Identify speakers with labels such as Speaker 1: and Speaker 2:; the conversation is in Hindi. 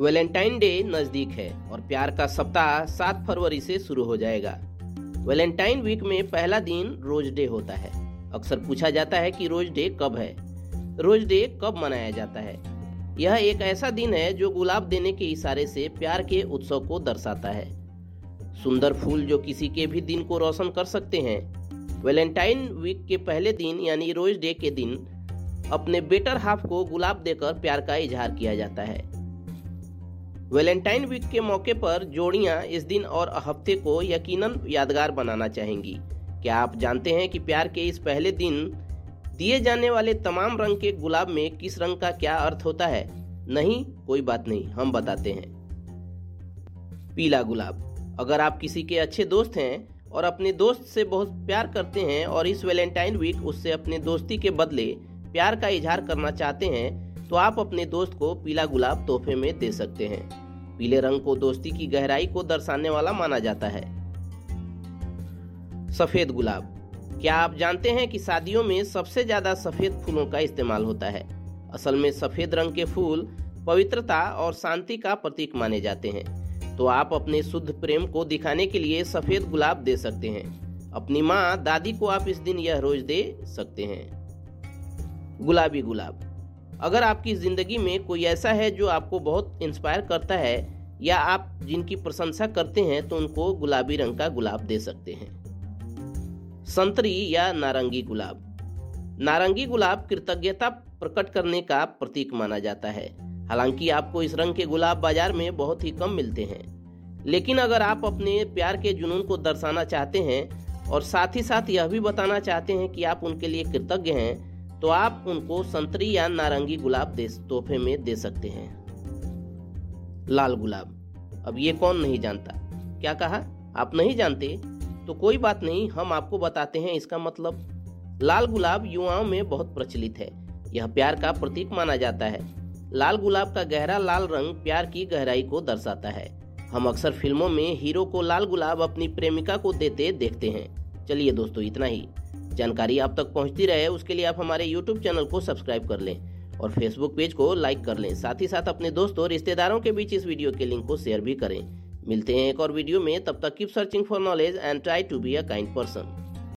Speaker 1: वैलेंटाइन डे नज़दीक है और प्यार का सप्ताह सात फरवरी से शुरू हो जाएगा। वैलेंटाइन वीक में पहला दिन रोज डे होता है। अक्सर पूछा जाता है कि रोज डे कब है। रोज डे कब मनाया जाता है? यह एक ऐसा दिन है जो गुलाब देने के इशारे से प्यार के उत्सव को दर्शाता है। सुंदर फूल जो किसी के भी दिन को रोशन कर सकते हैं। वैलेंटाइन वीक के पहले दिन यानी रोज डे के दिन अपने बेटर हाफ़ को गुलाब देकर प्यार का इजहार किया जाता है। वैलेंटाइन वीक के मौके पर जोड़ियाँ इस दिन और हफ़्ते को यकीनन यादगार बनाना चाहेंगी। क्या आप जानते हैं कि प्यार के इस पहले दिन दिए जाने वाले तमाम रंग के गुलाब में किस रंग का क्या अर्थ होता है? नहीं, कोई बात नहीं, हम बताते हैं। पीला गुलाब। अगर आप किसी के अच्छे दोस्त हैं और अपने दोस्त से बहुत प्यार करते हैं और इस वैलेंटाइन वीक उससे अपने दोस्ती के बदले प्यार का इजहार करना चाहते हैं तो आप अपने दोस्त को पीला गुलाब तोहफे में दे सकते हैं। पीले रंग को दोस्ती की गहराई को दर्शाने वाला माना जाता है। सफ़ेद गुलाब। क्या आप जानते हैं कि शादियों में सबसे ज़्यादा सफ़ेद फूलों का इस्तेमाल होता है? असल में सफ़ेद रंग के फूल पवित्रता और शांति का प्रतीक माने जाते हैं। तो आप अपने शुद्ध प्रेम को दिखाने के लिए सफ़ेद गुलाब दे सकते हैं। अपनी माँ दादी को आप इस दिन यह रोज दे सकते हैं। गुलाबी गुलाब। अगर आपकी ज़िंदगी में कोई ऐसा है जो आपको बहुत इंस्पायर करता है, या आप जिनकी प्रशंसा करते हैं तो उनको गुलाबी रंग का गुलाब दे सकते हैं। संतरी या नारंगी गुलाब। नारंगी गुलाब कृतज्ञता प्रकट करने का प्रतीक माना जाता है। हालाँकि आपको इस रंग के गुलाब बाज़ार में बहुत ही कम मिलते हैं। लेकिन अगर आप अपने प्यार के जुनून को दर्शाना चाहते हैं, और साथ ही साथ यह भी बताना चाहते हैं कि आप उनके लिए कृतज्ञ हैं तो आप उनको संतरी या नारंगी गुलाब दे तोहफे में दे सकते हैं। लाल गुलाब। अब ये कौन नहीं जानता? क्या कहा? आप नहीं जानते? तो कोई बात नहीं, हम आपको बताते हैं इसका मतलब। लाल गुलाब युवाओं में बहुत प्रचलित है। यह प्यार का प्रतीक माना जाता है। लाल गुलाब का गहरा लाल रंग प्यार की गहराई को दर्शाता है। हम अक्सर फ़िल्मों में हीरो को लाल गुलाब अपनी प्रेमिका को देते देखते हैं। चलिए दोस्तों, इतना ही। जानकारी आप तक पहुँचती रहे, उसके लिए आप हमारे यूट्यूब चैनल को सब्सक्राइब कर लें और फेसबुक पेज को लाइक कर लें। साथ ही साथ अपने दोस्तों रिश्तेदारों के बीच इस वीडियो के लिंक को शेयर भी करें। मिलते हैं एक और वीडियो में, तब तक keep searching for knowledge and try to be a kind person